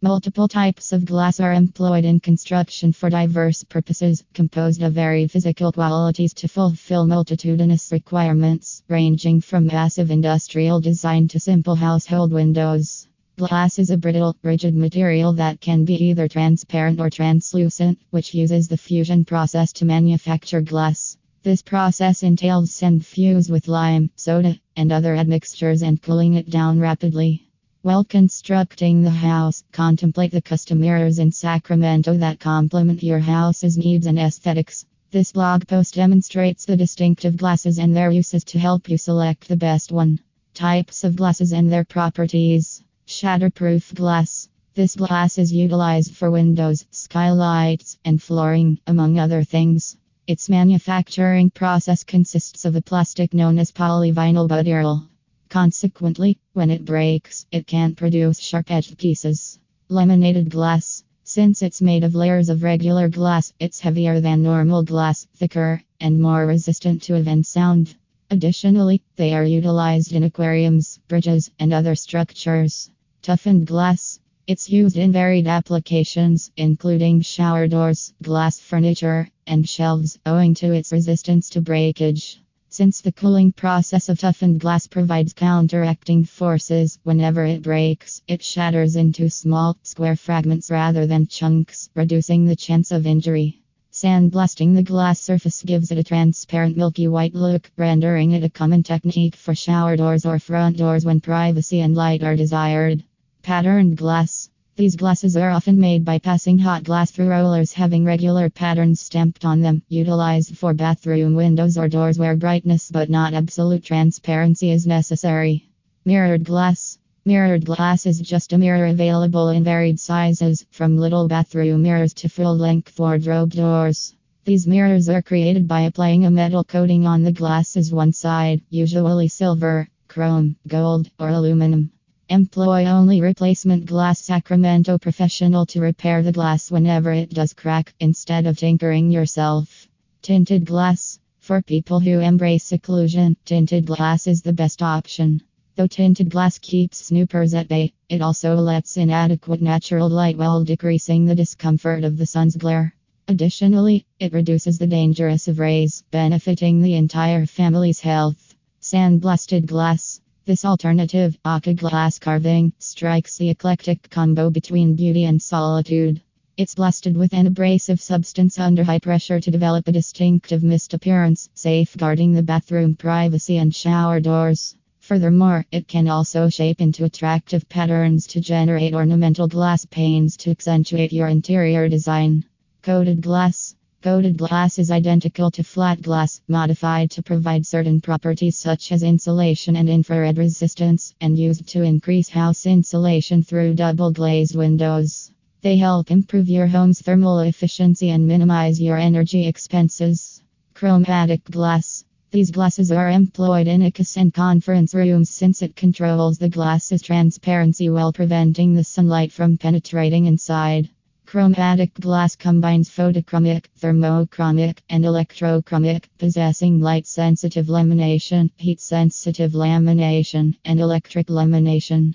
Multiple types of glass are employed in construction for diverse purposes, composed of varied physical qualities to fulfill multitudinous requirements, ranging from massive industrial design to simple household windows. Glass is a brittle, rigid material that can be either transparent or translucent, which uses the fusion process to manufacture glass. This process entails sand fuse with lime, soda, and other admixtures and cooling it down rapidly. While constructing the house, contemplate the custom mirrors in Sacramento that complement your house's needs and aesthetics. This blog post demonstrates the distinctive glasses and their uses to help you select the best one. Types of glasses and their properties. Shatterproof glass. This glass is utilized for windows, skylights, and flooring, among other things. Its manufacturing process consists of a plastic known as polyvinyl butyral. Consequently, when it breaks, it can produce sharp edged pieces. Laminated glass. Since it's made of layers of regular glass, it's heavier than normal glass, thicker, and more resistant to event sound. Additionally, they are utilized in aquariums, bridges, and other structures. Toughened glass. It's used in varied applications, including shower doors, glass furniture, and shelves, owing to its resistance to breakage. Since the cooling process of toughened glass provides counteracting forces, whenever it breaks, it shatters into small, square fragments rather than chunks, reducing the chance of injury. Sandblasting the glass surface gives it a transparent milky white look, rendering it a common technique for shower doors or front doors when privacy and light are desired. Patterned glass. These glasses are often made by passing hot glass through rollers having regular patterns stamped on them, utilized for bathroom windows or doors where brightness but not absolute transparency is necessary. Mirrored glass. Mirrored glass is just a mirror available in varied sizes, from little bathroom mirrors to full length wardrobe doors. These mirrors are created by applying a metal coating on the glass's one side, usually silver, chrome, gold, or aluminum. Employ only replacement glass Sacramento professional to repair the glass whenever it does crack instead of tinkering yourself. Tinted glass. For people who embrace seclusion, tinted glass is the best option. Though tinted glass keeps snoopers at bay, it also lets in adequate natural light while decreasing the discomfort of the sun's glare. Additionally, it reduces the dangerous of rays, benefiting the entire family's health. Sandblasted glass. This alternative, Aka glass carving, strikes the eclectic combo between beauty and solitude. It's blasted with an abrasive substance under high pressure to develop a distinctive mist appearance, safeguarding the bathroom privacy and shower doors. Furthermore, it can also shape into attractive patterns to generate ornamental glass panes to accentuate your interior design. Coated glass. Coated glass is identical to flat glass, modified to provide certain properties such as insulation and infrared resistance, and used to increase house insulation through double glazed windows. They help improve your home's thermal efficiency and minimize your energy expenses. Chromatic glass. These glasses are employed in office and conference rooms since it controls the glass's transparency while preventing the sunlight from penetrating inside. Chromatic glass combines photochromic, thermochromic, and electrochromic, possessing light sensitive lamination, heat sensitive lamination, and electric lamination.